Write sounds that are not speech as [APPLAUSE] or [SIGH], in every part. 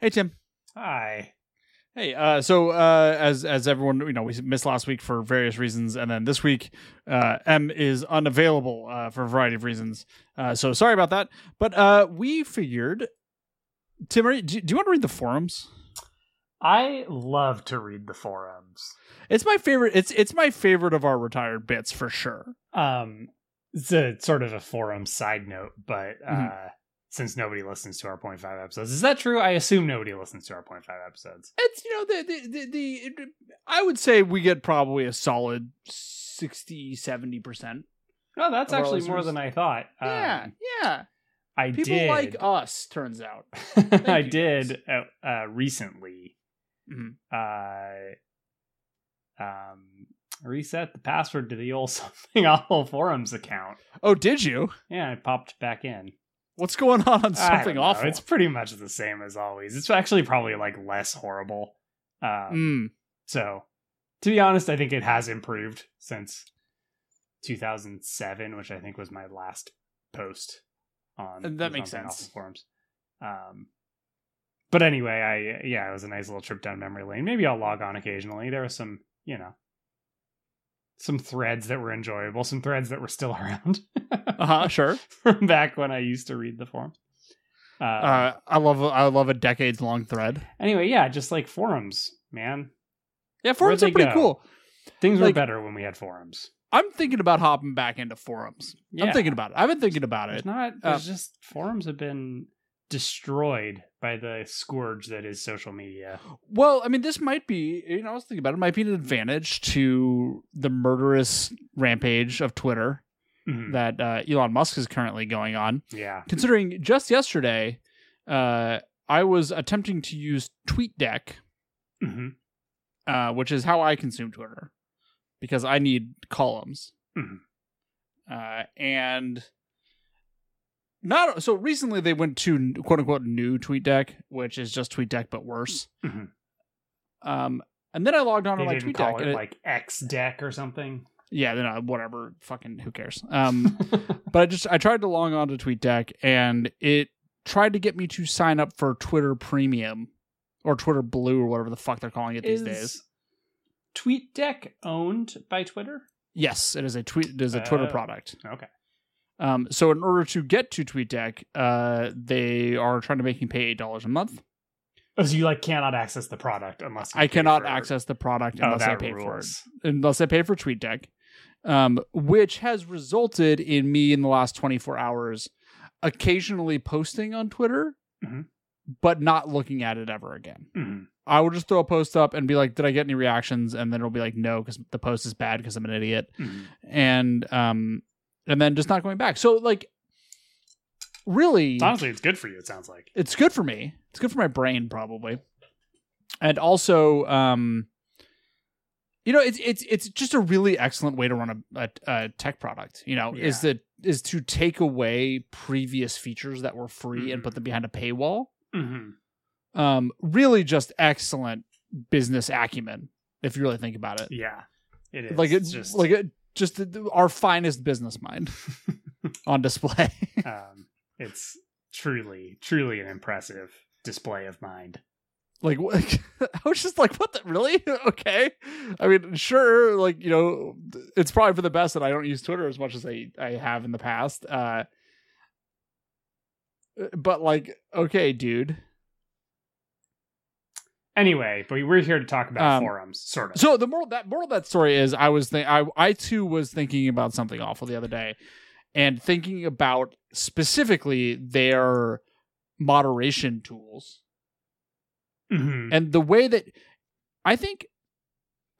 Hey Tim. Hi. Hey, uh, so uh, as as everyone you know, we missed last week for various reasons, and then this week, uh, Em is unavailable uh, for a variety of reasons. Uh, so sorry about that. But uh, we figured, Tim, are you- do, do you want to read the forums? I love to read the forums. It's my favorite. It's it's my favorite of our retired bits for sure. Um, it's a sort of a forum side note, but uh, Mhm. Since nobody listens to our point 0.5 episodes, is that true? I assume nobody listens to our point 0.5 episodes. It's you know the the the, the I would say we get probably a solid 60 70 percent. Oh, that's actually more than I thought. Yeah, Um, yeah. I People did. like us, turns out. [LAUGHS] I did uh, uh, recently. Mhm. Uh, um, reset the password to the old [LAUGHS] something awful forums account. Oh, did you? Yeah, I popped back in. What's going on on something awful? It's pretty much the same as always. It's actually probably like less horrible. Um, Mm. So, to be honest, I think it has improved since 2007, which I think was my last post on. Uh, that makes sense. Awful Forums. Um, but anyway, I yeah, it was a nice little trip down memory lane. Maybe I'll log on occasionally. There was some, you know, some threads that were enjoyable, some threads that were still [LAUGHS] around Uh huh. Sure. [LAUGHS] from back when I used to read the forums. Uh, Uh, I love I love a decades long thread. anyway, yeah, just like forums, man. Yeah, forums are pretty go? cool. Things were better when we had forums. I'm thinking about hopping back into forums. I'm thinking about it. I've been thinking about There's it. not. Uh, just forums have been destroyed by the scourge that is social media. Well, I mean, this might be. You know, I was thinking about it. it might be an advantage to the murderous rampage of Twitter Mhm. that uh, Elon Musk is currently going on. Yeah. Considering just yesterday, uh, I was attempting to use TweetDeck, hmm uh, which is how I consume Twitter, because I need columns. Mhm. Uh, and not so recently they went to quote unquote new TweetDeck, which is just TweetDeck but worse. Mhm. Um, and then I logged on They to my didn't TweetDeck. call it it- like X deck or something. yeah, then uh, whatever, fucking who cares? [LAUGHS] Um, but I just I tried to log on to TweetDeck and it tried to get me to sign up for Twitter Premium or Twitter Blue or whatever the fuck they're calling it these is days. TweetDeck owned by Twitter? Yes, it is a tweet. It is a Twitter Oh. product. Okay. Um, so in order to get to TweetDeck, uh, they are trying to make me pay eight dollars a month. Oh, so you like cannot access the product unless I pay cannot for- access the product Oh, unless I that pay for it. Unless I pay for TweetDeck, um, which has resulted in me in the last twenty four hours occasionally posting on Twitter, Mhm. but not looking at it ever again. Mhm. I will just throw a post up and be like, "Did I get any reactions?" And then it'll be like, "No," because the post is bad because I'm an idiot. Mhm. and um and then just not going back so like really Honestly, it's good for you. It sounds like. it's good for me it's good for my brain probably and also um you know it's it's it's just a really excellent way to run a, a, a tech product you know is Yeah. that is to take away previous features that were free and put them behind a paywall hmm um really just excellent business acumen if you really think about it Yeah, it is. like it's just like it just our finest business mind [LAUGHS] on display. [LAUGHS] Um, it's truly, truly an impressive display of mind. like [LAUGHS] i was just like what the really? Okay. I mean sure like you know it's probably for the best that i don't use twitter as much as i i have in the past uh but like okay dude Anyway, but we're here to talk about Um, forums, sort of. so the moral that moral of that story is i was think i i too was thinking about something awful the other day and thinking about specifically their moderation tools Mhm. and the way that I think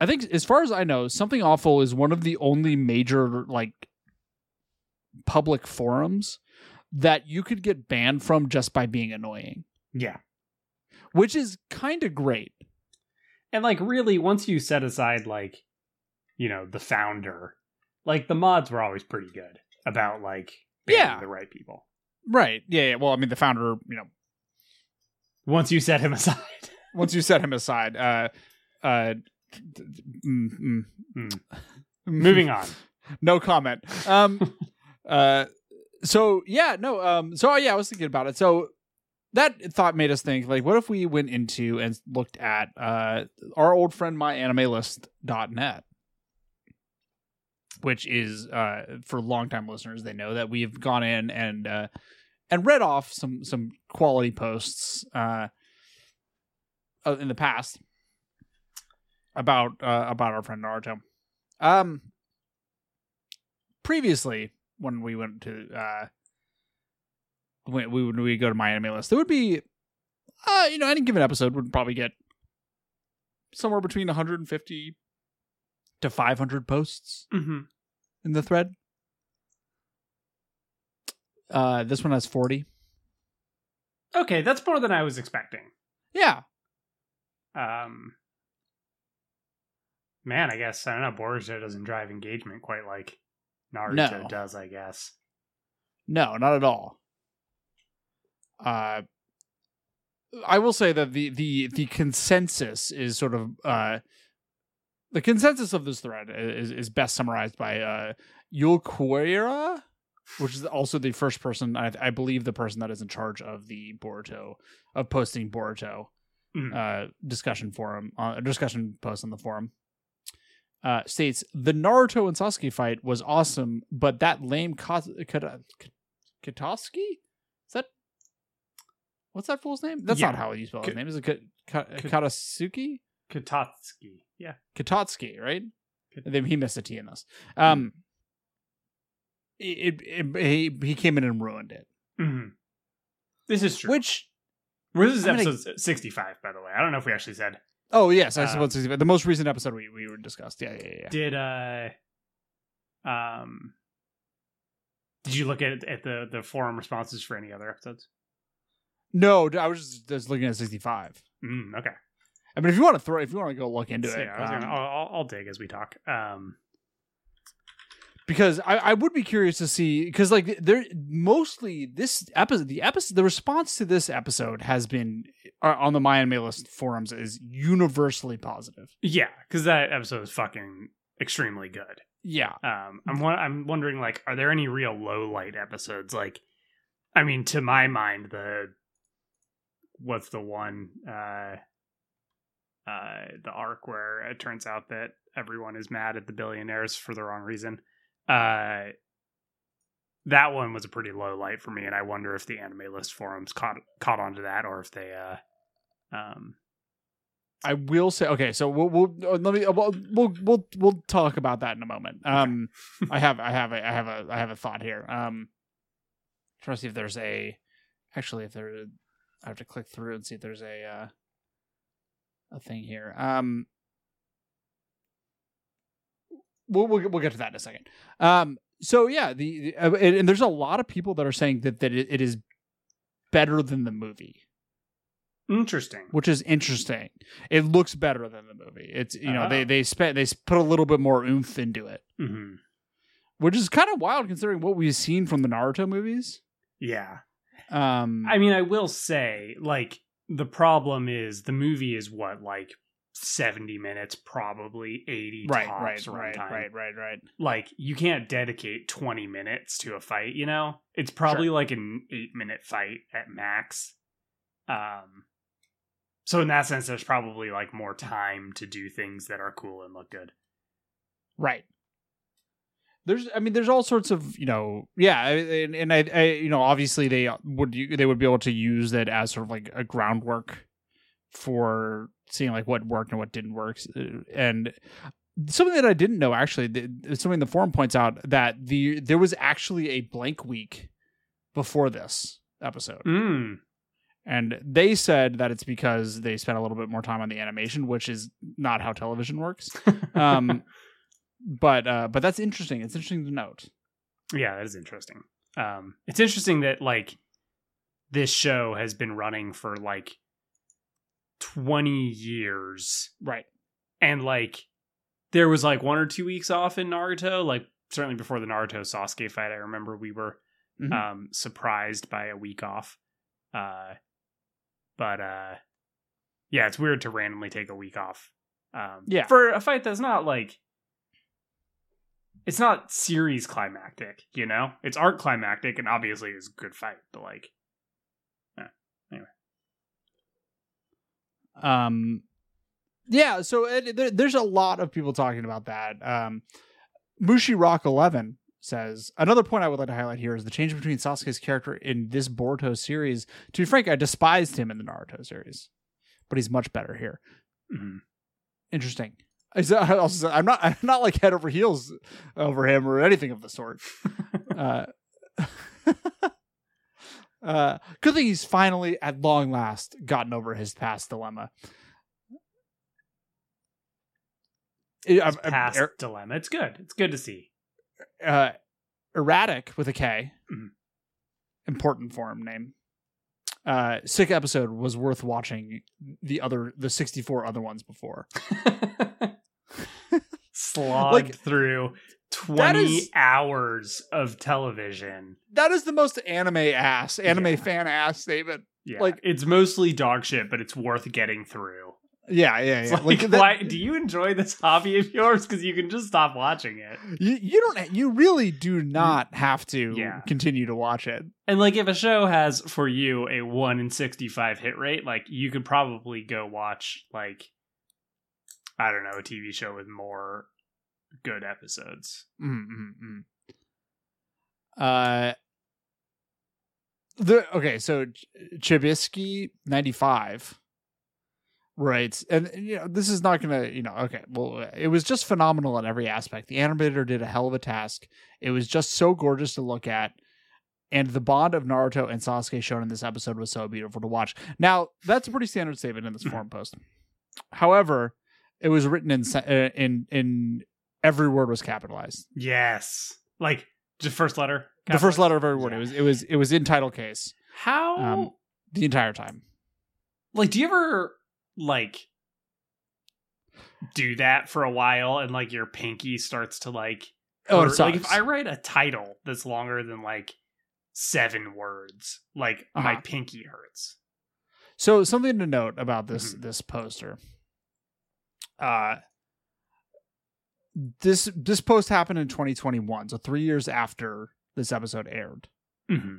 I think as far as I know, something awful is one of the only major like public forums that you could get banned from just by being annoying, Yeah, which is kind of great. and like really, once you set aside like, you know, the founder, like the mods were always pretty good about like Yeah. the right people. Right. Yeah, yeah. Well, I mean the founder, you know, Once you set him [LAUGHS] aside. once you set him aside, uh uh d- mm, mm. Hmm. [LAUGHS] Moving on. no comment. Um [LAUGHS] uh so yeah, no um so yeah, I was thinking about it. So that thought made us think like what if we went into and looked at uh our old friend myanimelist.net which is uh for longtime listeners they know that we've gone in and uh and read off some some quality posts uh in the past about uh about our friend Naruto. Um previously when we went to uh when we when we go to my anime list, there would be, uh, you know, any given episode would probably get somewhere between 150 to 500 posts Mm-hmm. in the thread. Uh, this one has 40. Okay, that's more than I was expecting. Yeah, Um, man, I guess I don't know. Boruto doesn't drive engagement quite like Naruto No. does. I guess. no, not at all. Uh, I will say that the the the consensus is sort of uh, the consensus of this thread is is best summarized by uh, Yul Kuera, which is also the first person I, I believe the person that is in charge of the Boruto of posting Boruto Mm. uh, discussion forum uh, discussion post on the forum. Uh, states the Naruto and Sasuke fight was awesome, but that lame Kas- Kata- Katoski is that what's that fool's name? That's Yeah. not how you spell his name. Is it Ka- Ka- Ka- Katasuki? Katatsuki. Yeah. Katotski, right? Kat- then he missed a T in this. Um, it, it, it- he he came in and ruined it. hmm This is true. Which Well, this is I'm gonna- episode sixty-five, by the way. I don't know if we actually said. oh yes, I Um, suppose the most recent episode we we were discussed. Yeah, yeah, yeah. Did uh, um, did you look at at the the forum responses for any other episodes? No, I was just, just looking at sixty five. Mm, okay. I mean, if you want to throw, if you want to go look into So, it, yeah, I um, I'll, I'll, I'll dig as we talk. Um, because I, I would be curious to see because like there mostly this episode the episode the response to this episode has been uh, on the my anime list forums is universally positive. yeah, because that episode is fucking extremely good. Yeah, Um, I'm I'm wondering like, are there any real low light episodes? Like, I mean, to my mind, the what's the one uh, uh, the arc where it turns out that everyone is mad at the billionaires for the wrong reason. Uh, that one was a pretty low light for me, and I wonder if the anime list forums caught caught onto that, or if they uh, um, I will say okay. So we'll we'll uh, let me uh, we'll we'll we'll, we'll talk about that in a moment. Um, [LAUGHS] I have I have a I have a I have a thought here. Um, trying to see if there's a actually if there I have to click through and see if there's a uh, a thing here. Um, we'll, we'll we'll get to that in a second. Um, so yeah, the, the uh, and, and there's a lot of people that are saying that that it, it is better than the movie, interesting. which is interesting. It looks better than the movie. It's you know they Oh. they spent they put a little bit more oomph into it, hmm which is kind of wild considering what we've seen from the Naruto movies. Yeah, Um, I mean, I will say, like, the problem is the movie is what, like, 70 minutes, probably 80 right, tops right, right, right, right, right. Like, you can't dedicate 20 minutes to a fight, you know? It's probably Sure. like an eight minute fight at max. Um, so in that sense, there's probably like more time to do things that are cool and look good. Right. There's, I mean, there's all sorts of, you know, yeah, and, and I, I, you know, obviously they would, they would be able to use that as sort of like a groundwork for seeing like what worked and what didn't work, Uh, and something that I didn't know actually, th- something the forum points out that the there was actually a blank week before this episode, Mm. and they said that it's because they spent a little bit more time on the animation, which is not how television works. [LAUGHS] Um, but uh, but that's interesting. It's interesting to note. Yeah, that is interesting. Um, it's interesting that like this show has been running for like twenty years, Right. and like there was like one or two weeks off in Naruto. Like certainly before the Naruto Sasuke fight, I remember we were Mhm. um, surprised by a week off. Uh, but uh, yeah, it's weird to randomly take a week off. Um, Yeah. for a fight that's not like it's not series climactic, you know. It's art climactic, and obviously it's a good fight. But like, eh, anyway, Um, yeah. So it, there, there's a lot of people talking about that. Um, Mushi Rock Eleven says another point I would like to highlight here is the change between Sasuke's character in this Boruto series. To be frank, I despised him in the Naruto series, but he's much better here. Mhm. Interesting. I said- I also said, I'm not. I'm not like head over heels over him or anything of the sort. [LAUGHS] uh, [LAUGHS] uh, good thing he's finally, at long last, gotten over his past dilemma. His I'm- I'm- past er- dilemma. It's good. It's good to see. uh, erratic with a K, Mhm. important form name. Uh, sick episode was worth watching. The other, the sixty-four other ones before. [LAUGHS] Slogged Like, through 20 is- hours of television. That is the most anime ass, anime Yeah. fan ass statement. Yeah. Like- it's mostly dog shit, but it's worth getting through. Yeah, yeah, yeah. like, [LAUGHS] that- why do you enjoy this hobby of yours? Because you can just stop watching it. you you don't you really do mm. not have to Yeah. continue to watch it. And like, if a show has for you a one in sixty-five hit rate, like you could probably go watch like I don't know a TV show with more good episodes. Mm-hmm. Uh, the okay, so Ch- Chibisky ninety five Right. and you know this is not gonna, you know, okay, well, it was just phenomenal in every aspect. The animator did a hell of a task. It was just so gorgeous to look at. And the bond of Naruto and Sasuke shown in this episode was so beautiful to watch. Now, that's a pretty standard statement in this [CLEARS THROAT] forum post. However, it was written in uh, in in every word was capitalized. Yes, like the first letter. The first letter of every word. It was it was it was in title case How Um, the entire time. like do you ever like do that for a while and like your pinky starts to like Oh, it hurt? like if. I write a title that's longer than like seven words, like my Uh-huh. pinky hurts. So something to note about this Mhm. this poster. Uh this this post happened in 2021, so 3 years after this episode aired. Mm-hmm.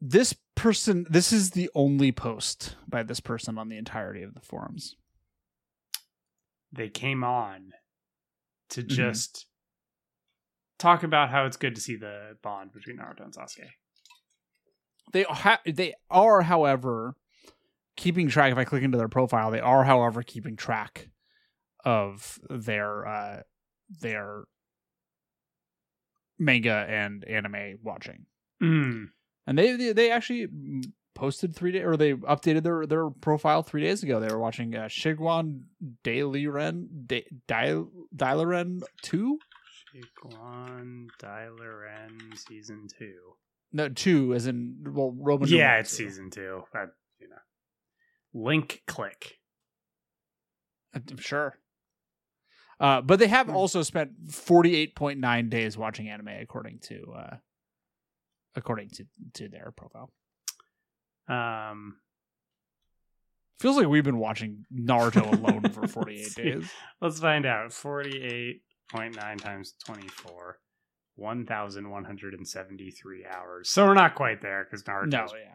This person this is the only post by this person on the entirety of the forums. They came on to Mhm. just talk about how it's good to see the bond between Naruto and Sasuke. They ha- they are however keeping track if I click into their profile, they are however keeping track of their uh their manga and anime watching. Mm. And they they, actually mm, posted 3 days or they updated their their profile 3 days ago. They were watching uh, Shiguang Dailiren Da- Dai- Dailiren 2? Shiguang Dailiren season two. No, 2 as in well Roman yeah, it's two. season two. I, you know, link click. I'm sure. Uh, but they have Hmm. also spent 48.9 days watching anime according to uh, according to to their profile. Um, Feels like we've been watching Naruto [LAUGHS] alone for 48 days. let's find out. Forty-eight point nine times twenty-four. 1,173 hours. So we're not quite there because Naruto. No, yeah.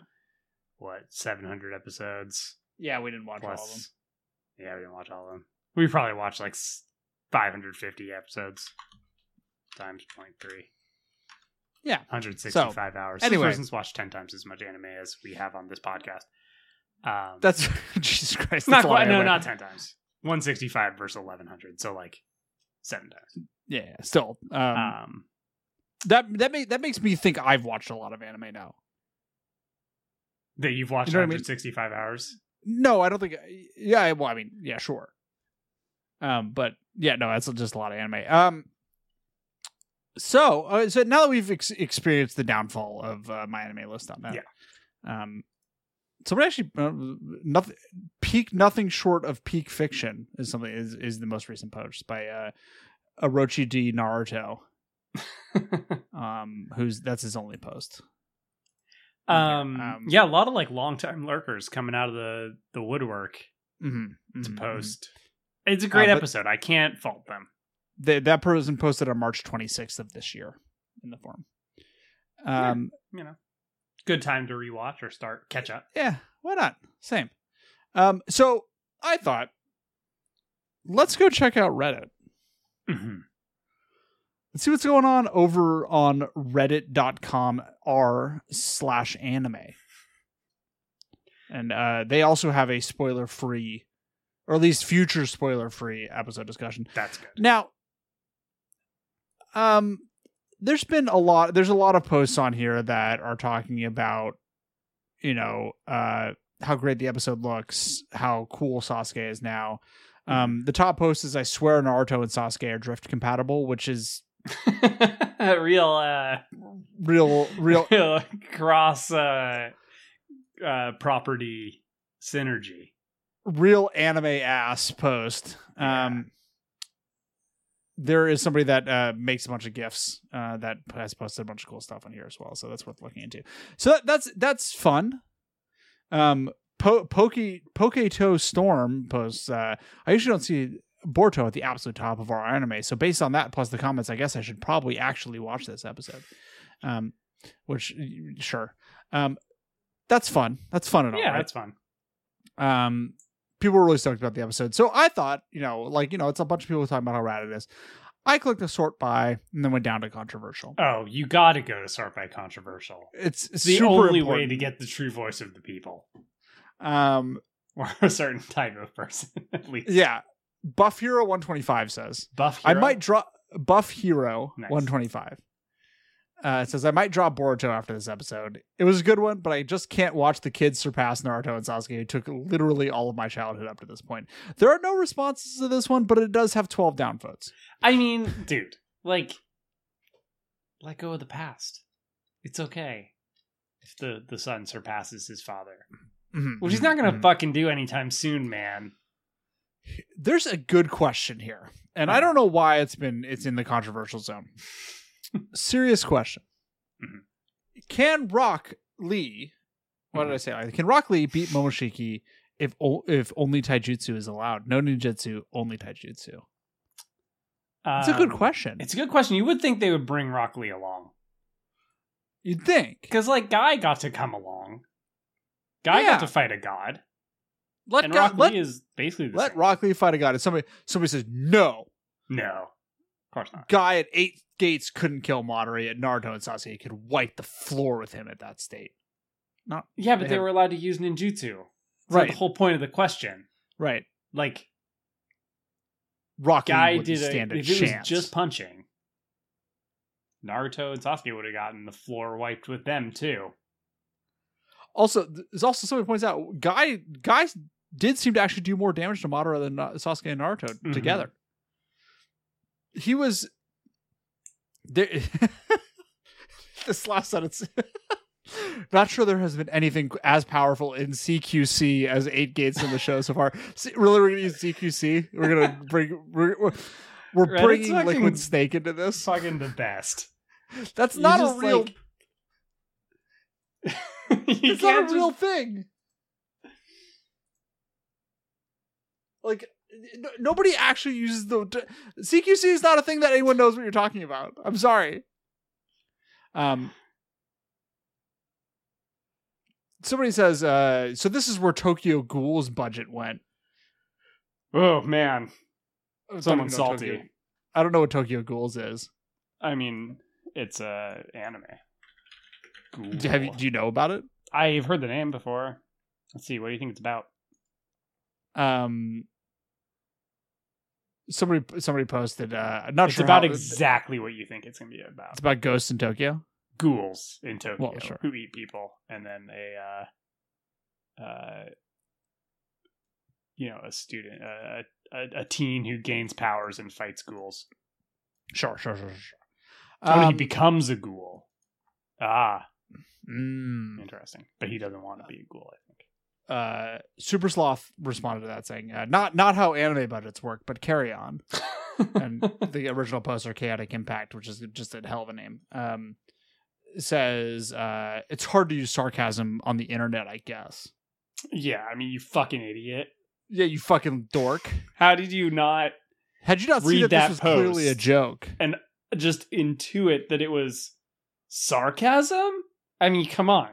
what, 700 episodes Yeah, we didn't watch all of them. Yeah, we didn't watch all of them. We probably watched like s- 550 episodes times 0.3. Yeah. 165 hours. anyway. This person's watched 10 times as much anime as we have on this podcast. Um, That's [LAUGHS] Jesus Christ. not that's a lot quite, no, not 10 times. 165 versus 1100. So like seven times. Yeah, still. Um, Um, that that make, that makes me think I've watched a lot of anime now. that you've watched You know what I mean? 165 hours. No, I don't think. Yeah, well, I mean, yeah, sure. Um, but yeah, no, that's just a lot of anime. Um, so uh, so now that we've ex- experienced the downfall of uh, my anime list on that, um, somebody actually uh, nothing peak nothing short of peak fiction is something is is the most recent post by uh, Orochi D Naruto. [LAUGHS] Um, who's that's his only post. um, Um, yeah, a lot of like long time lurkers coming out of the the woodwork Mm-hmm, to post. It's a great Uh, episode. I can't fault them. Th- that person posted on March 26th of this year in the forum. Um, You know, Good time to rewatch or start catch up. Yeah, why not? Same. Um, so I thought, let's go check out Reddit. Mm-hmm. Let's see what's going on over on reddit.com r slash anime. And uh, they also have a spoiler free, or at least future spoiler free episode discussion. That's good. Now, um, there's been a lot. There's a lot of posts on here that are talking about, you know, uh, how great the episode looks, how cool Sasuke is now. Um, the top post is I swear Naruto and Sasuke are drift compatible, which is a [LAUGHS] real, uh, real, real. real [LAUGHS] cross uh, uh, property synergy. Real anime ass post. Um, there is somebody that uh, makes a bunch of gifs uh, that has posted a bunch of cool stuff on here as well, so that's worth looking into. So that, that's that's fun. Um, po- Poke Poketo Storm posts. Uh, I usually don't see Borto at the absolute top of our anime, so based on that plus the comments, I guess I should probably actually watch this episode. Um, which sure, um, that's fun. That's fun at all. Yeah, right? that's fun. um people were really stoked about the episode so i thought you know like you know it's a bunch of people talking about how rad it is i clicked the sort by and then went down to controversial Oh, you got to go to sort by controversial. it's, It's the super only important. way to get the true voice of the people, um [LAUGHS] or a certain type of person, [LAUGHS] at least. yeah buff hero 125 says Buff. Hero? i might drop buff hero Nice. 125 uh, it says I might drop Boruto after this episode. It was a good one, but I just can't watch the kids surpass Naruto and Sasuke, who took literally all of my childhood up to this point. There are no responses to this one, but it does have 12 downvotes. I mean, [LAUGHS] dude, like, let go of the past. It's okay if the the son surpasses his father, Mhm, which he's not gonna mhm. fucking do anytime soon, man. there's a good question here and i don't know why it's been it's in the controversial zone serious question. Mhm. can rock lee what did i say? Can rock lee beat momoshiki if o- if only taijutsu is allowed? No ninjutsu only taijutsu. It's a good Um, question. It's a good question. You would think they would bring Rock Lee along. You'd think. Because, like, Guy got to come along. Guy Yeah. got to fight a god, let and God, Rock let, Lee is basically the let same. rock lee fight a god and somebody somebody says no. No, of course not. guy at eight gates couldn't kill Madara at Naruto and Sasuke could wipe the floor with him at that state. Not Yeah, but They they have- were allowed to use ninjutsu. That's right, the whole point of the question. right. Like, Rock Lee Guy did a, stand a if it chance. was just punching, Naruto and Sasuke would have gotten the floor wiped with them too. also, there's also somebody points out Guy guys did seem to actually do more damage to Madara than Na- Sasuke and Naruto Mhm. together. He was there. [LAUGHS] this last sentence. [LAUGHS] Not sure there has been anything as powerful in CQC as eight gates in the show so far. [LAUGHS] See, really, we're gonna use CQC. We're gonna bring. We're, we're, we're Reddit's bringing fucking- Liquid Snake into this. Fucking the best. That's not a real. like- it's not a real thing. Like nobody actually uses the CQC is not a thing that anyone knows what you're talking about. I'm sorry. Um Somebody says uh so this is where Tokyo Ghoul's budget went. Oh man, I don't someone's know salty. Tokyo- I don't know what Tokyo Ghouls is. I mean, it's a anime. Do, have you, do you know about it? I've heard the name before. Let's see. What do you think it's about? Um somebody somebody posted uh not it's sure about how- exactly what you think it's going to be about. it's about ghosts in Tokyo. ghouls in Tokyo Well, sure. who eat people, and then a, uh, uh, you know, a student, uh, a, a teen who gains powers and fights ghouls. Sure, sure, sure, sure. So when he Um, becomes a ghoul, ah, mm, interesting. But he doesn't want to be a ghoul. I think. Uh, Super Sloth responded to that saying, uh, "Not not how anime budgets work, but carry on." [LAUGHS] And the original poster, Chaotic Impact, which is just a hell of a name, um, says uh, it's hard to use sarcasm on the internet. I guess. yeah, I mean, you fucking idiot. Yeah, you fucking dork. How did you not Had you not seen Read that, that this was clearly a joke and just intuit that it was sarcasm? I mean, come on.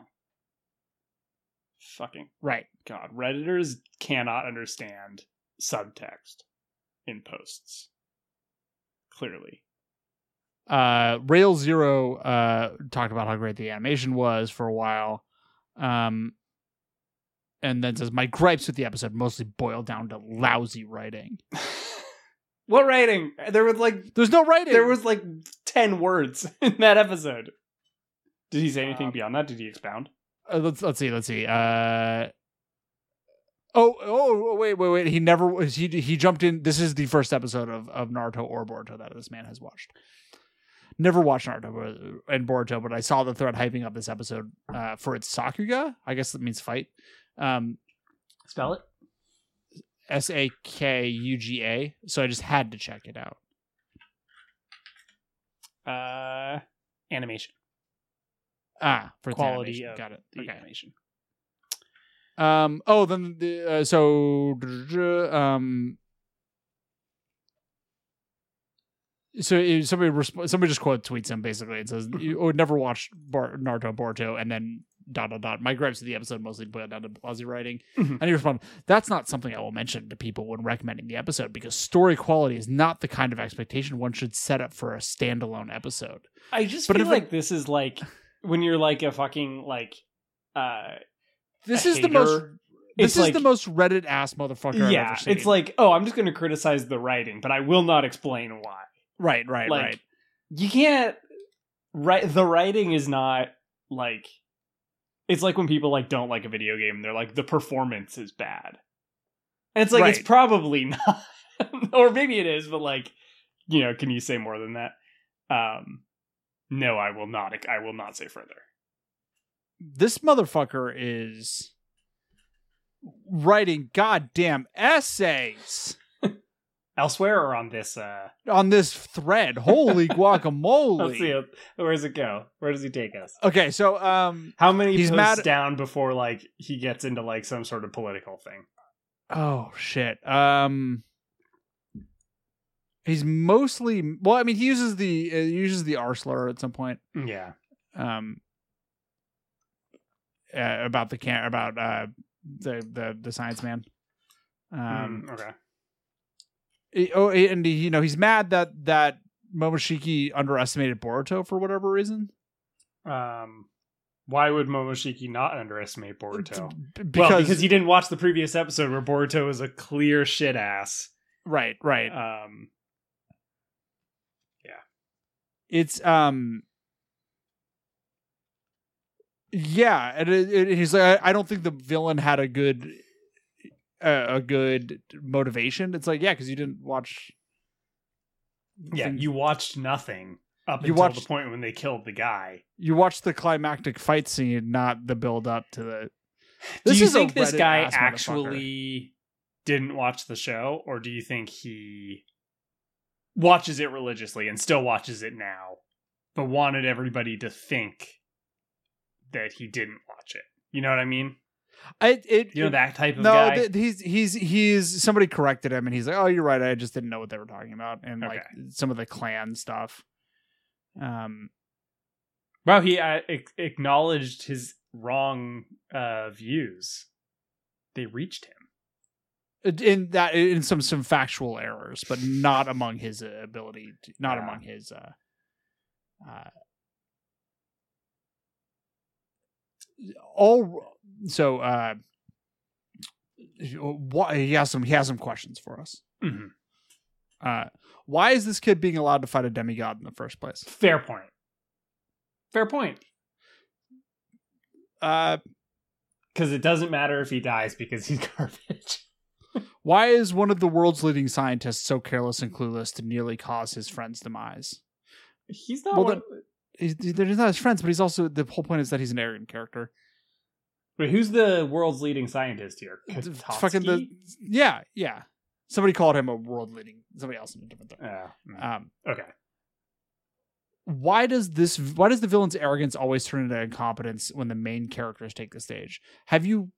Fucking Right. god. Redditors cannot understand subtext in posts. Clearly. Uh, Rail Zero uh, talked about how great the animation was for a while. Um, and then says, My gripes with the episode mostly boil down to lousy writing. [LAUGHS] what writing? There was like There's no writing. there was like ten words [LAUGHS] in that episode. Did he say anything Um, beyond that? Did he expound? Uh, let's let's see. Let's see. Uh, oh, oh, wait, wait, wait. He never was. He he jumped in. This is the first episode of of Naruto or Boruto that this man has watched. Never watched Naruto and Boruto, but I saw the thread hyping up this episode uh, for its Sakuga. I guess that means fight. Um, Spell it. S A K U G A. So I just had to check it out. Uh, animation. Ah, for Quality animation. of Got it. The Okay. animation. Um. Oh, then the uh, so um. So somebody resp- somebody just quote tweets him basically. and says you [LAUGHS] would never watch Bar- Naruto and Boruto and then dot dot dot. My gripes of the episode mostly boil down to lousy writing. Mhm. And he responded, "That's not something I will mention to people when recommending the episode because story quality is not the kind of expectation one should set up for a standalone episode." I just But feel it- like this is like when you're like a fucking like uh This is the most. This is like- the most Reddit ass motherfucker I've yeah, ever seen. it's like, oh, I'm just going to criticize the writing, but I will not explain why. right, right, like, right. You can't write the writing is not like it's like when people like don't like a video game and they're like the performance is bad. And it's like it's probably [LAUGHS] not or maybe it is, but like you know, can you say more than that? Um no, I will not I will not say further. this motherfucker is writing goddamn essays [LAUGHS] Elsewhere or on this uh on this thread. Holy [LAUGHS] Let's see guacamole. it. where does it go? Where does he take us? Okay, so um How many He's posts mad- down before like he gets into like some sort of political thing? oh shit. Um he's mostly well, I mean he uses the uh, he uses the R slur at some point. Yeah. Um uh, about the can about uh the the the science man. Um Mm, okay. he- oh, and he, you know he's mad that that Momoshiki underestimated Boruto for whatever reason. Um, why would Momoshiki not underestimate Boruto? Because, well, because he didn't watch the previous episode where Boruto was a clear shit ass. right, right. Um, It's um, yeah, and it, it, he's like, I, I don't think the villain had a good, uh, a good motivation. It's like, yeah, because you didn't watch. yeah, things- you watched nothing up You until watched- the point when they killed the guy. you watched the climactic fight scene, not the build up to the. Do you think this guy actually didn't watch the show, or do you think he watches it religiously and still watches it now, but wanted everybody to think that he didn't watch it? You know what I mean? I it, You know that type of no, guy. th- he's he's he's somebody corrected him, and he's like, "Oh, you're right. I just didn't know what they were talking about," and like some of the clan stuff. Um, Wow, he uh, ac- acknowledged his wrong uh, views. They reached him. In that in some some factual errors, but not among his uh, ability, to, not Yeah. among his. Uh, uh, all so uh, why he has some he has some questions for us. Mm-hmm. Uh, why is this kid being allowed to fight a demigod in the first place? Fair point. Fair point. Uh, Because it doesn't matter if he dies because he's [LAUGHS] garbage. Why is one of the world's leading scientists so careless and clueless to nearly cause his friend's demise? He's not. Well, one- He's, they're not his friends, but he's also the whole point is that he's an arrogant character. Wait, who's the world's leading scientist here? Fucking the yeah yeah. Somebody called him a world leading. Somebody else in a different thing. Mm, Um, okay. why does this? Why does the villain's arrogance always turn into incompetence when the main characters take the stage? Have you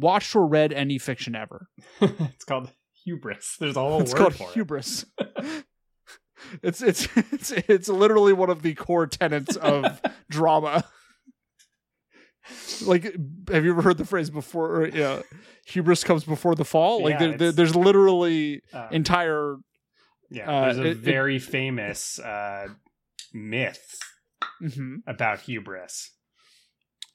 watched or read any fiction ever? [LAUGHS] it's called hubris. There's a whole it's word called for hubris. [LAUGHS] it's it's it's it's literally one of the core tenets of [LAUGHS] drama. like, have you ever heard the phrase before? Know, hubris comes before the fall. Like, Yeah, there, there- there's literally Uh, entire. yeah, uh, there's a it- it- very famous uh, myth Mhm. about hubris.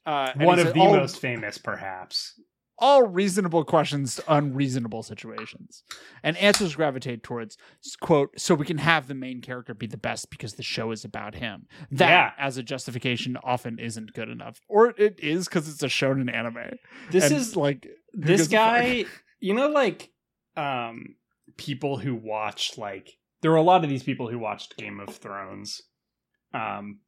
Uh, One of the all, most famous, perhaps. All reasonable questions to unreasonable situations, and answers gravitate towards quote so we can have the main character be the best because the show is about him. That Yeah. as a justification often isn't good enough, or it is because it's a shonen anime. This And, is like this gives a fuck? guy you know like um people who watched like there were a lot of these people who watched game of thrones um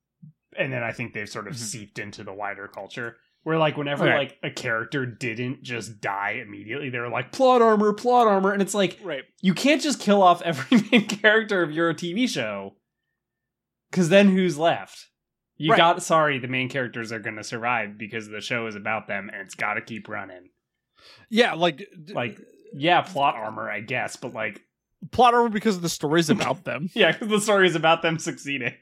and then i think they've sort of Mhm. seeped into the wider culture where like whenever like a character didn't just die immediately they were like plot armor plot armor and it's like Right. you can't just kill off every [LAUGHS] main character of your tv show because then who's left you Right. got sorry the main characters are going to survive because the show is about them and it's got to keep running Yeah, like like yeah plot uh, armor i guess but like plot armor because the story's about them. [LAUGHS] yeah because the story is about them succeeding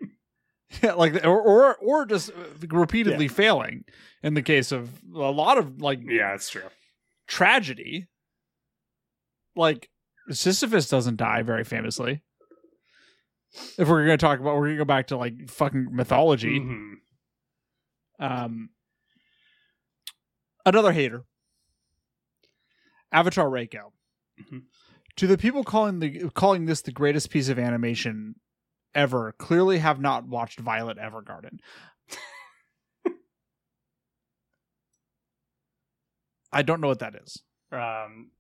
[LAUGHS] Yeah, like or or, or just repeatedly failing. In the case of a lot of like yeah it's true tragedy, like Sisyphus doesn't die very famously. If we're gonna talk about, we're gonna go back to like fucking mythology. Mhm. Um, another hater, Avatar Reiko. Mhm. To the people calling the calling this the greatest piece of animation ever, clearly have not watched Violet Evergarden. [LAUGHS] I don't know what that is. um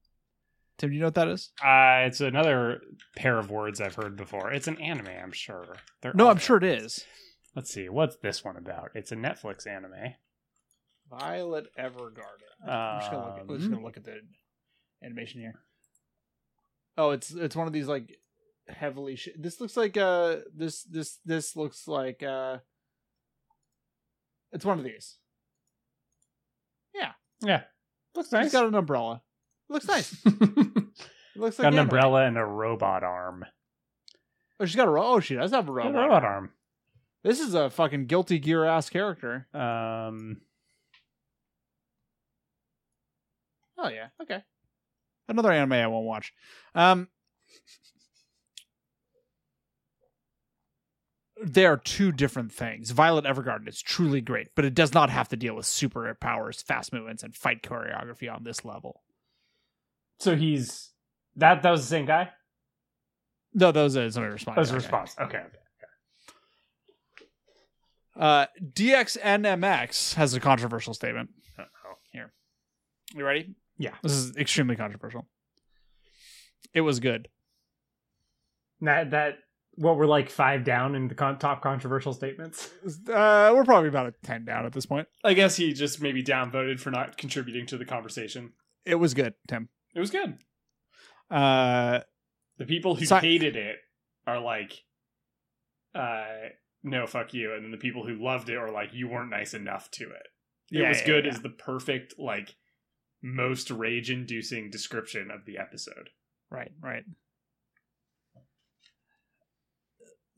Tim, do you know what that is? uh it's another pair of words i've heard before it's an anime i'm sure They're No, I'm sure it is. let's see what's this one about it's a netflix anime Violet Evergarden. I'm just gonna look at, I'm just Um, gonna look at the animation here. Oh, it's it's one of these like heavily. Sh- this looks like uh this this this looks like uh. It's one of these. yeah Yeah. looks nice It's got an umbrella. It looks nice. It [LAUGHS] looks like an anime. umbrella and a robot arm Oh, she's got a ro- oh she does have a a robot. robot arm This is a fucking guilty gear ass character. um Oh yeah, okay. Another anime I won't watch. Um They are two different things. Violet Evergarden is truly great, but it does not have to deal with superpowers, fast movements, and fight choreography on this level. so he's that that was the same guy No, those is my response. that was a Okay. response okay okay Uh, DXNMX has a controversial statement. Uh-oh. Here, you ready? Yeah. this is extremely controversial. It was good. that that what we're like five down in the con- top controversial statements Uh, we're probably about a ten down at this point. I guess he just maybe downvoted for not contributing to the conversation. It was good, Tim. It was good. Uh, The people who Si- hated it are like, uh, no, fuck you. And then the people who loved it are like, you weren't nice enough to it. It Yeah, was yeah, good yeah. is the perfect, like, most rage inducing description of the episode. right, right.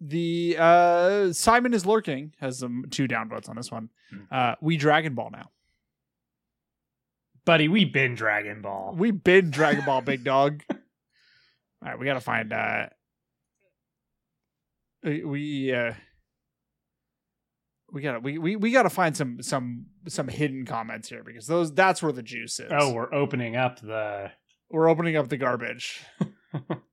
The uh, Simon is lurking has some two downvotes on this one. Hmm. Uh, we Dragon Ball now. Buddy, we been Dragon Ball. We been Dragon Ball, big [LAUGHS] dog. All right, we gotta find. uh We we, uh we gotta we, we we gotta find some some some hidden comments here because those that's where the juice is. Oh, we're opening up the. we're opening up the garbage. [LAUGHS]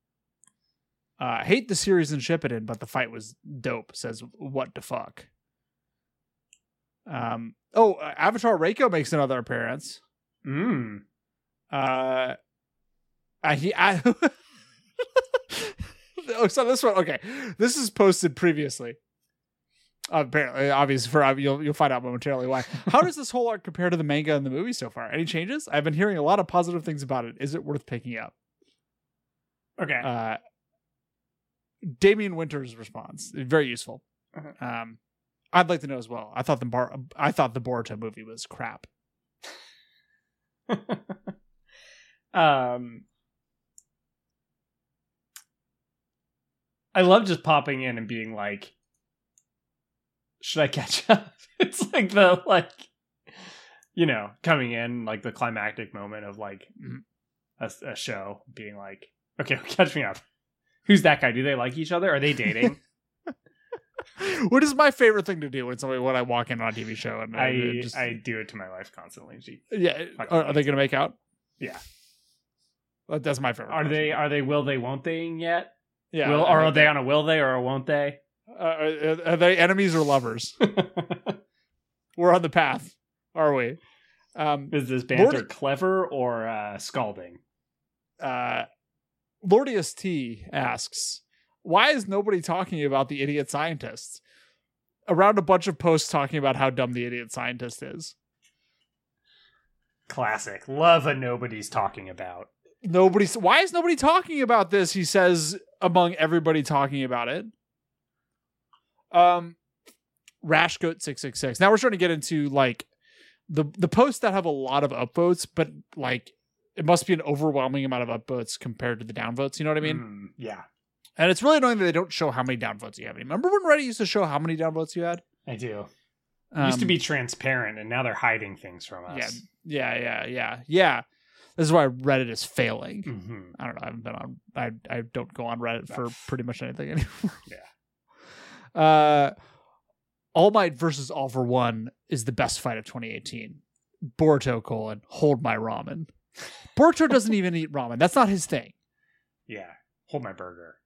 uh hate the series and Shippuden, but the fight was dope. Says what the fuck. Um. Oh, uh, Avatar Reiko makes another appearance. Mm. Uh, I he I. [LAUGHS] oh, so this one okay. This is posted previously. apparently, obviously, for you'll you'll find out momentarily why. How does this whole arc compare to the manga and the movie so far? Any changes? I've been hearing a lot of positive things about it. Is it worth picking up? Okay. Uh, Damien Winter's response very useful. Uh-huh. Um, I'd like to know as well. I thought the bar I thought the Boruto movie was crap. [LAUGHS] um I love just popping in and being like should I catch [LAUGHS] up? It's like the like you know, coming in like the climactic moment of like Mhm. a, a show being like, okay, [LAUGHS] catch me up. Who's that guy? Do they like each other? Are they dating? [LAUGHS] what is my favorite thing to do when somebody when I walk in on a TV show and I uh, just, I do it to my wife constantly. She, yeah are, are they gonna make out? Yeah. That- that's my favorite. are question. they are they will they won't they yet? Yeah, will, I or are think they on a will they or a won't they? Uh, are, are they enemies or lovers? [LAUGHS] We're on the path, are we? Um, Is this banter Lord- clever or uh, scalding? uh, Lordius T asks, "Why is nobody talking about the idiot scientists?" Around a bunch of posts talking about how dumb the idiot scientist is. Classic. Love a nobody's talking about. Nobody's. Why is nobody talking about this? He says among everybody talking about it. Um, Rashgoat six six six. Now we're starting to get into like the the posts that have a lot of upvotes, but like it must be an overwhelming amount of upvotes compared to the downvotes. You know what I mean? Mm, yeah, And it's really annoying that they don't show how many downvotes you have. Remember when Reddit used to show how many downvotes you had? I do. Um, Used to be transparent, and now they're hiding things from us. Yeah, yeah, yeah, yeah, yeah. This is why Reddit is failing. hmm I don't know. I haven't been on. I I don't go on Reddit for pretty much anything anymore. [LAUGHS] Yeah. [LAUGHS] Uh, All Might versus All for One is the best fight of 2018. Boruto colon hold my ramen. Boruto doesn't even eat ramen. That's not his thing. Yeah. Hold my burger.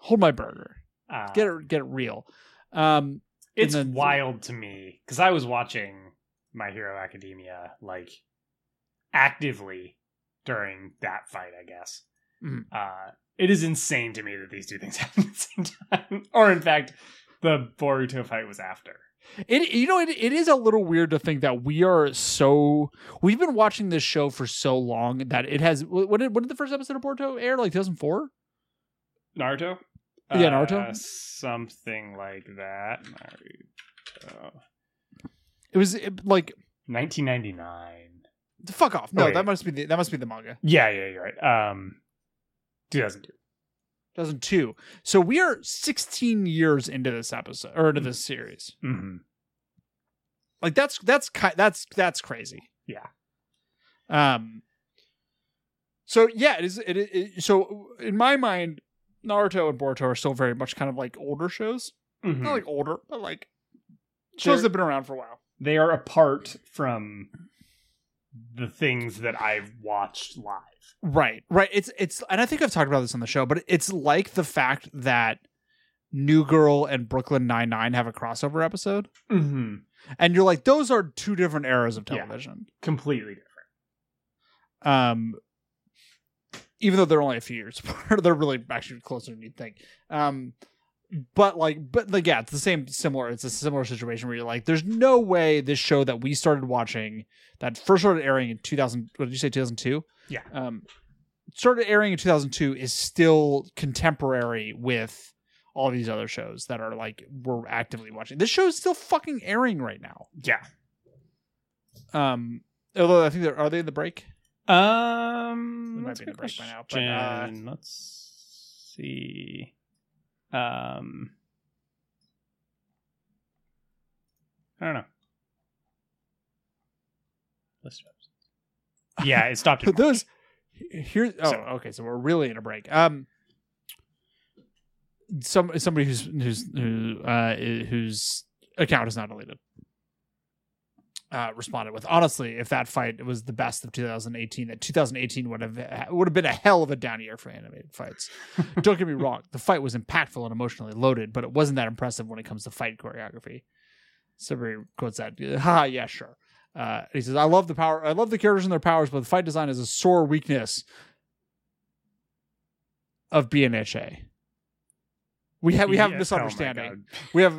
Hold my burger. Uh, Get it. Get it real. Um, It's then- wild to me because I was watching My Hero Academia like actively during that fight. I guess Mhm. uh, it is insane to me that these two things [LAUGHS] happen at the same time. or in fact, the Boruto fight was after. It you know it, it is a little weird to think that we are so we've been watching this show for so long that it has when did when did the first episode of Boruto air like 2004 Naruto. Yeah, Naruto. Uh, something like that. Naruto. it was it, like 1999. fuck off no Oh, wait. that must be the, that must be the manga Yeah, yeah, you're right. Um, 2002. 2002 so we are 16 years into this episode or into Mm. this series Mm-hmm. like that's that's that's that's crazy Yeah. um so yeah it is it, it, it- so in my mind Naruto and Boruto are still very much kind of like older shows Mhm. not like older but like shows They're- that have been around for a while they are apart from the things that I've watched live. Right, right. It's it's, and I think I've talked about this on the show, but it's like the fact that New Girl and Brooklyn Nine Nine have a crossover episode, Mm-hmm. and you're like, those are two different eras of Yeah. television. Completely different. Um, even though they're only a few years [LAUGHS] apart, they're really actually closer than you'd think. Um, but like, but like, yeah, it's the same, similar. It's a similar situation where you're like, there's no way this show that we started watching that first started airing in 2000. What did you say, 2002? Yeah. Um, started airing in 2002 is still contemporary with all these other shows that are like we're actively watching. This show is still fucking airing right now. Yeah. Um, although I think they're are they in the break? Um, might be a the break by now, but, question. uh, Let's see. Um, I don't know. List of. Yeah, it stopped. [LAUGHS] But those here oh So- okay so we're really in a break um some somebody who's who's who uh whose account is not deleted uh responded with honestly if that fight was the best of 2018 that 2018 would have would have been a hell of a down year for animated fights [LAUGHS] don't get me wrong the fight was impactful and emotionally loaded but it wasn't that impressive when it comes to fight choreography somebody quotes that ha yeah sure uh, he says, "I love the power. I love the characters and their powers, but the fight design is a sore weakness of BNHA. [LAUGHS] We have we have Yeah, misunderstanding. Oh we have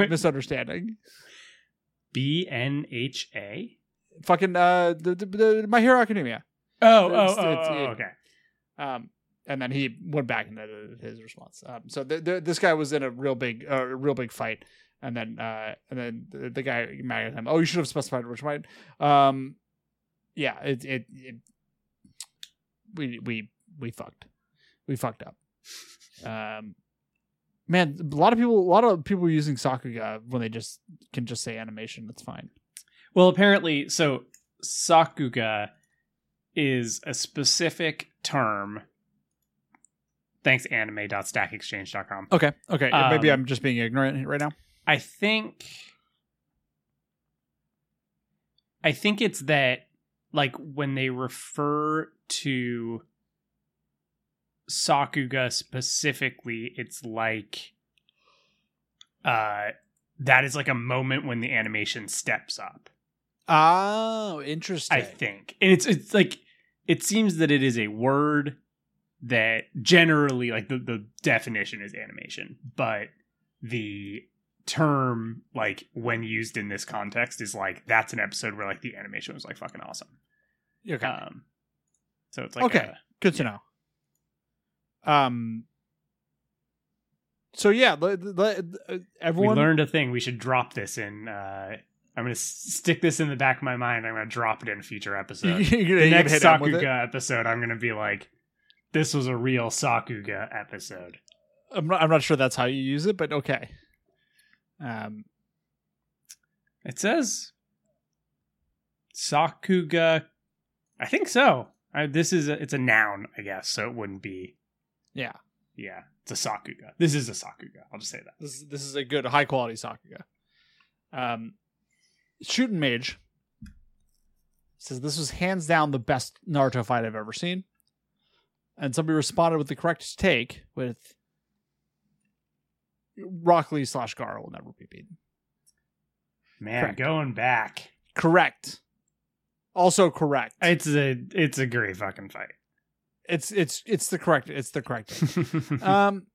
a misunderstanding. BNHA. Fucking uh, the, the, the My Hero Academia. Oh, It's- oh, oh, it's- oh, it- okay. Um, and then he went back into his response. Um, so this guy was in a real big, uh, real big fight, and then uh, and then the, the guy mad at him. Oh, you should have specified which fight. Um, yeah, it, it it we we we fucked, we fucked up. Um, man, a lot of people, a lot of people using Sakuga when they just can just say animation. That's fine. Well, apparently, so sakuga is a specific term. Thanks, anime.stackexchange.com. Okay. Okay. Maybe Um, I'm just being ignorant right now. I think I think it's that like when they refer to Sakuga specifically, it's like uh that is like a moment when the animation steps up. Oh, interesting. I think. And it's it's like it seems that it is a word that generally like the, the definition is animation, but the term like when used in this context is like that's an episode where like the animation was like fucking awesome. Okay. Um so it's like Okay. a- Good to know. Um. So yeah, uh, we everyone. learned a thing. We should drop this in uh I'm gonna stick this in the back of my mind. I'm gonna drop it in a future episode. [LAUGHS] The next hit 'em with it? Sakuga episode, I'm gonna be like, this was a real Sakuga episode. I'm not. I'm not sure that's how you use it, but okay. Um. It says Sakuga. I think so. I, this is a, it's a noun, I guess, so it wouldn't be. Yeah. Yeah, it's a Sakuga. This is a Sakuga. I'll just say that. This this is a good high quality Sakuga. Um, shooting mage says this was hands down the best Naruto fight I've ever seen, and somebody responded with the correct take with Rock Lee slash Gaara will never be beaten. Man, Correct. going back, Correct. Also correct. it's a it's a great fucking fight. It's it's it's the correct it's the correct. thing. [LAUGHS] um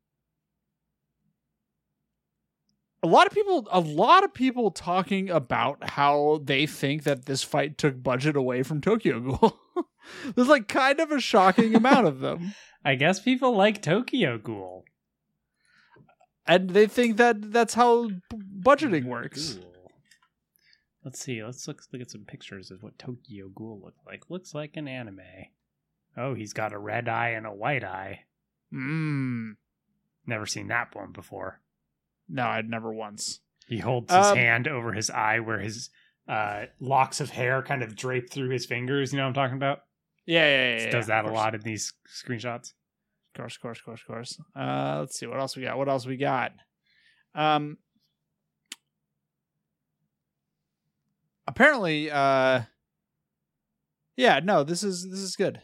a lot of people a lot of people talking about how they think that this fight took budget away from Tokyo Ghoul. [LAUGHS] There's like kind of a shocking amount of them. [LAUGHS] I guess people like Tokyo Ghoul. And they think that that's how b- budgeting works. Ghoul. Let's see. Let's look look at some pictures of what Tokyo Ghoul looked like. Looks like an anime. Oh, he's got a red eye and a white eye. Mmm. Never seen that one before. No, I'd never once. He holds his Um, hand over his eye where his uh, locks of hair kind of drape through his fingers. You know what I'm talking about? Yeah, yeah, yeah. Does that a lot in these screenshots. Of course, of course, of course, of course. Uh, let's see what else we got. What else we got? Um, apparently, uh, yeah, no, this is this is good.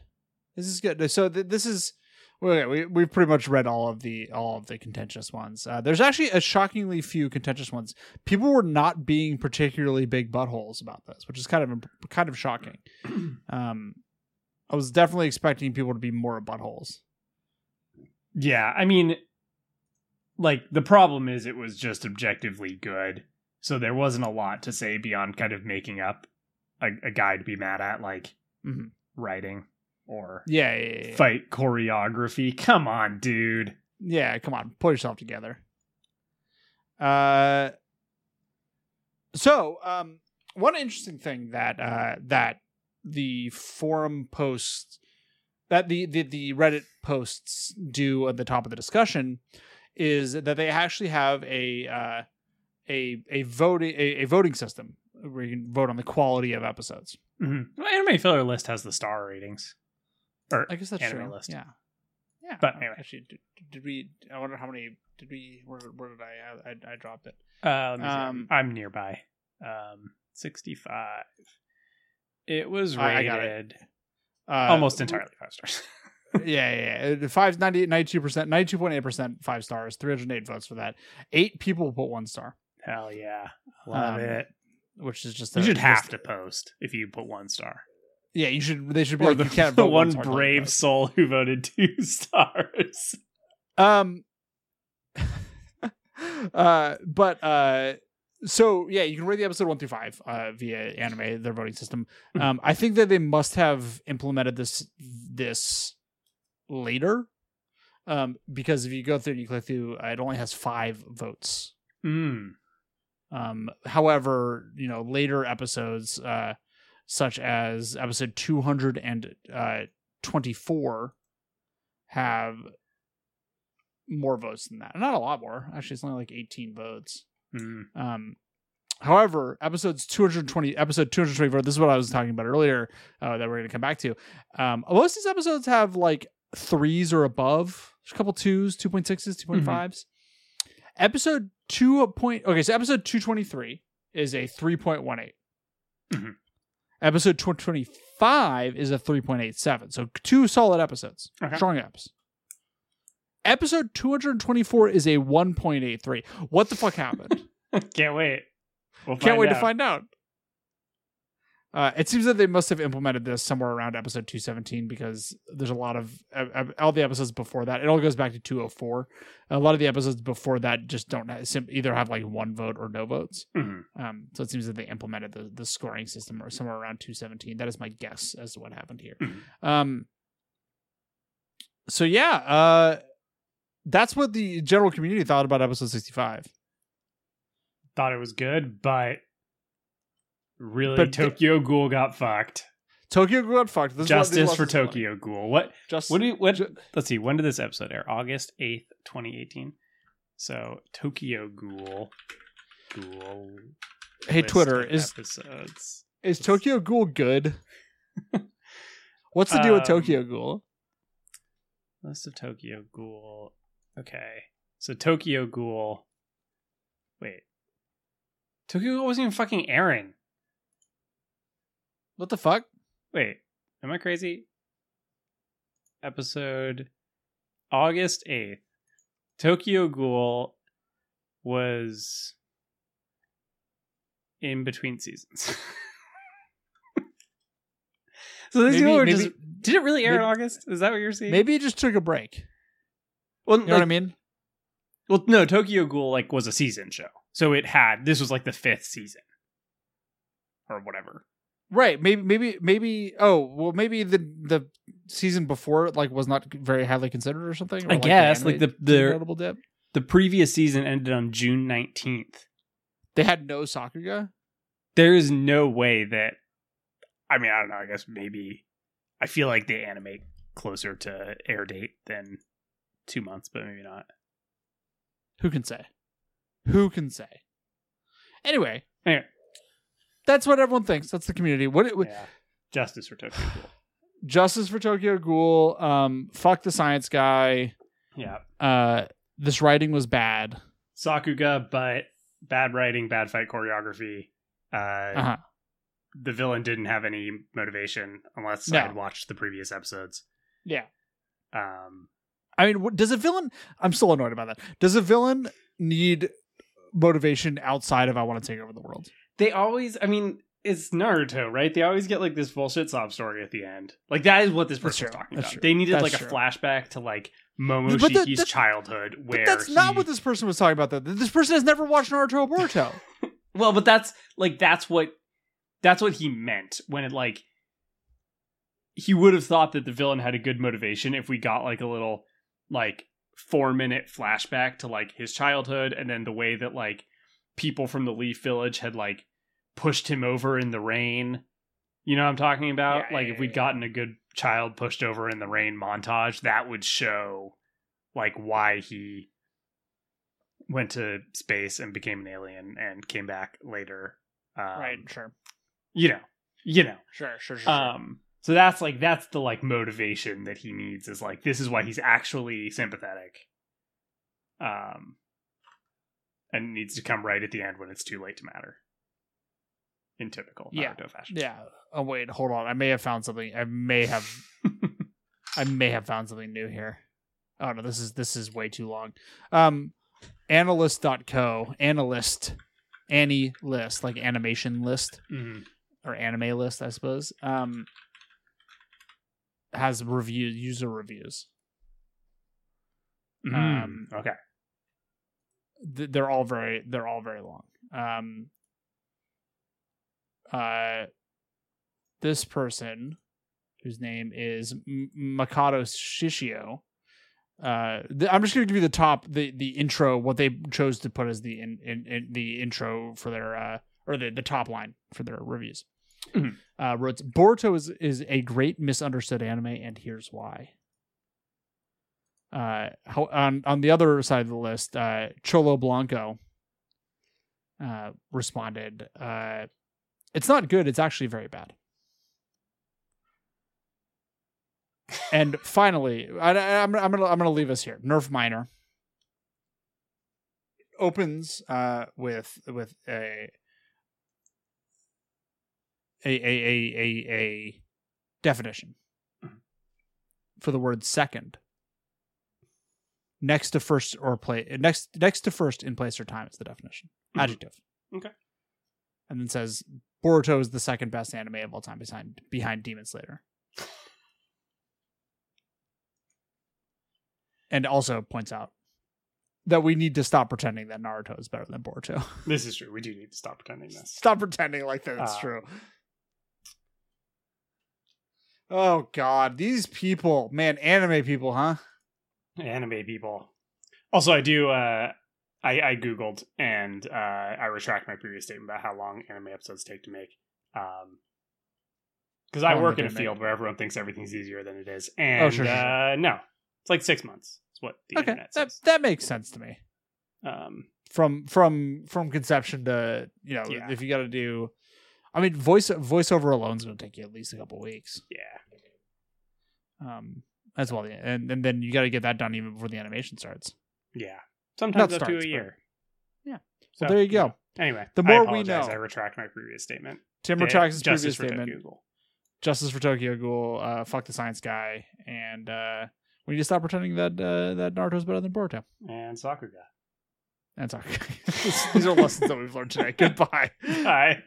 This is good. So th- this is well, we we've pretty much read all of the all of the contentious ones. Uh, there's actually a shockingly few contentious ones. People were not being particularly big buttholes about this, which is kind of kind of shocking. [CLEARS THROAT] Um, I was definitely expecting people to be more buttholes. Yeah, I mean, like the problem is it was just objectively good, so there wasn't a lot to say beyond kind of making up a, a guy to be mad at, like Mhm. writing or Yeah, yeah, yeah, yeah. fight choreography. Come on, dude. Yeah, come on, pull yourself together. Uh, so um, one interesting thing that uh that the forum posts that the the the Reddit posts do at the top of the discussion is that they actually have a uh a a voting a, a voting system where you can vote on the quality of episodes. Mm-hmm. Well, Anime Filler List has the star ratings. Or I guess that's Anime true. list. Yeah, yeah. But uh, anyway. actually, did, did we? I wonder how many did we? Where, where did I, I? I dropped it. Uh, let me see. Um, I'm nearby. Um, 65. It was rated got it. Uh, almost entirely five stars. [LAUGHS] Yeah, yeah, yeah. Five ninety ninety two percent, ninety two point eight percent, five stars. Three hundred eight votes for that. Eight people put one star, Hell yeah, love Um, it. which is just You a- should have just- to post if you put one star. Yeah, you should. They should be Or like the, you can't [LAUGHS] the one star till you brave post. soul who voted [LAUGHS] two stars. Um. [LAUGHS] uh, but uh, so yeah, you can rate the episode one through five uh via anime their voting system. Um, I think that they must have implemented this this later. Um, because if you go through and you click through, uh, it only has five votes. Mm. Um, however, you know, later episodes, uh, such as episode 224, have more votes than that. Not a lot more. Actually, it's only like 18 votes. Mm. Um, However, episodes 220, episode 224, this is what I was talking about earlier uh, that we're going to come back to. Um, most of these episodes have like threes or above. There's a couple twos, 2.6s, 2.5s. Episode 2. Point, okay, so episode 223 is a 3.18. Mhm. Episode 225 is a 3.87. So two solid episodes. Okay. Strong eps. Episode 224 is a 1.83. What the fuck happened? [LAUGHS] Can't wait. We'll Can't wait out. to find out. Uh, it seems that they must have implemented this somewhere around episode 217 because there's a lot of uh, uh, all the episodes before that. It all goes back to 204. A lot of the episodes before that just don't have, sim- either have like one vote or no votes. Mhm. Um, so it seems that they implemented the, the scoring system or somewhere around 217. That is my guess as to what happened here. Mhm. Um, so yeah, uh, that's what the general community thought about episode 65. Thought it was good, but really, But- Tokyo Ghoul got fucked. Tokyo Ghoul got fucked. This is is Justice for this is funny. Tokyo Ghoul. What? Just What do you? What? Ju- let's see. When did this episode air? August eighth, twenty eighteen. So Tokyo Ghoul. Ghoul. Hey, Twitter, is- episodes. Is Tokyo Ghoul good? [LAUGHS] What's the deal with Um, Tokyo Ghoul? List of Tokyo Ghoul. Okay. So Tokyo Ghoul. Wait. Tokyo Ghoul wasn't even fucking airing. What the fuck? Wait. Am I crazy? Episode August 8th. Tokyo Ghoul was in between seasons. [LAUGHS] so these Maybe- people were maybe- just. Did it really air in August? Is that what you're saying? Maybe it just took a break. Well, You know what I mean? Well, no, Tokyo Ghoul like was a season show, so it had this was like the fifth season or whatever. Right. Maybe. Maybe. Maybe. Oh, well, maybe the the season before like was not very highly considered or something. Or, I like, the guess, like, the- the-. The previous season ended on June nineteenth. They had no Sakuga. There is no way that. I mean, I don't know. I guess maybe. I feel like they animate closer to air date than two months, but maybe not. Who can say? Who can say? Anyway, Anyway, that's what everyone thinks. That's the community. What? what yeah. Justice for Tokyo Ghoul. Justice for Tokyo Ghoul. Um, fuck the science guy. Yeah, Uh, this writing was bad. Sakuga, but bad writing, bad fight choreography. Uh, Uh huh. the villain didn't have any motivation unless No. I had watched the previous episodes. Yeah. Um, I mean, does a villain? I'm still annoyed about that. Does a villain need motivation outside of "I want to take over the world"? They always, I mean, it's Naruto, right? They always get like this bullshit sob story at the end. Like that is what this That's person was talking That's about. true. They needed That's like a flashback to like But that- Momoshiki's that- childhood, where But that's not what this person was talking about. Though this person has never watched Naruto or Boruto. [LAUGHS] Well, but that's like that's what that's what he meant when it like he would have thought that the villain had a good motivation if we got like a little like 4 minute flashback to like his childhood and then the way that like people from the Leaf Village had like pushed him over in the rain. You know what I'm talking about? Yeah, like yeah, if we'd gotten a good child pushed over in the rain montage, that would show like why he went to space and became an alien and came back later. Um, Sure. You know. You know. Sure. Sure. Sure. Um so that's like that's the like motivation that he needs is like this is why he's actually sympathetic. Um and it needs to come right at the end when it's too late to matter. In typical Yeah. Naruto fashion. yeah. Oh wait, hold on. I may have found something. I may have. [LAUGHS] I may have found something new here. Oh no, this is this is way too long. Um, anilist.co analyst any list like animation list Mhm. or anime list, I suppose. Um, has review user reviews. Um, okay. Th- they're all very they're all very long. Um, uh, this person, whose name is M- Makoto Shishio. Uh, th- I'm just gonna give you the top the the intro what they chose to put as the in, in, in the intro for their uh or the the top line for their reviews. Mhm. Uh, wrote Boruto is is a great misunderstood anime, and here's why. Uh, how, on on the other side of the list, uh, Cholo Blanco uh, responded, uh, "It's not good. It's actually very bad." and finally, I, am I'm, I'm gonna I'm gonna leave us here. Nerf minor opens uh, with with a a a a a, a definition Mhm. for the word second next to first or play next next to first in place or time is the definition Mhm. adjective Okay. and then says boruto is the second best anime of all time behind behind demon slayer and also points out that we need to stop pretending that naruto is better than boruto [LAUGHS] This is true. We do need to stop pretending this. stop pretending like that's Uh, true oh god these people man anime people huh Anime people. Also, I do. Uh, I I googled and uh, I retract my previous statement about how long anime episodes take to make. Um, because I work in a field where everyone thinks everything's easier than it is, and Oh, sure, sure, sure. uh, no, it's like six months. It's what the okay internet that, that makes sense to me Um, from from from conception to you know Yeah. if you got to do i mean voice voiceover alone is going to take you at least a couple weeks yeah, um as well and and then you got to get that done even before the animation starts yeah. Sometimes Not up to starts, a but- year. Yeah. So, well there you go know. Anyway, The more we know- I retract my previous statement. tim Yeah, retracts his Justice previous for statement Tokyo Ghoul. justice for tokyo ghoul uh fuck the science guy and uh we need to stop pretending that uh that naruto's better than boruto and Sakuga. that's [LAUGHS] all these are lessons that we've learned today [LAUGHS] goodbye Bye.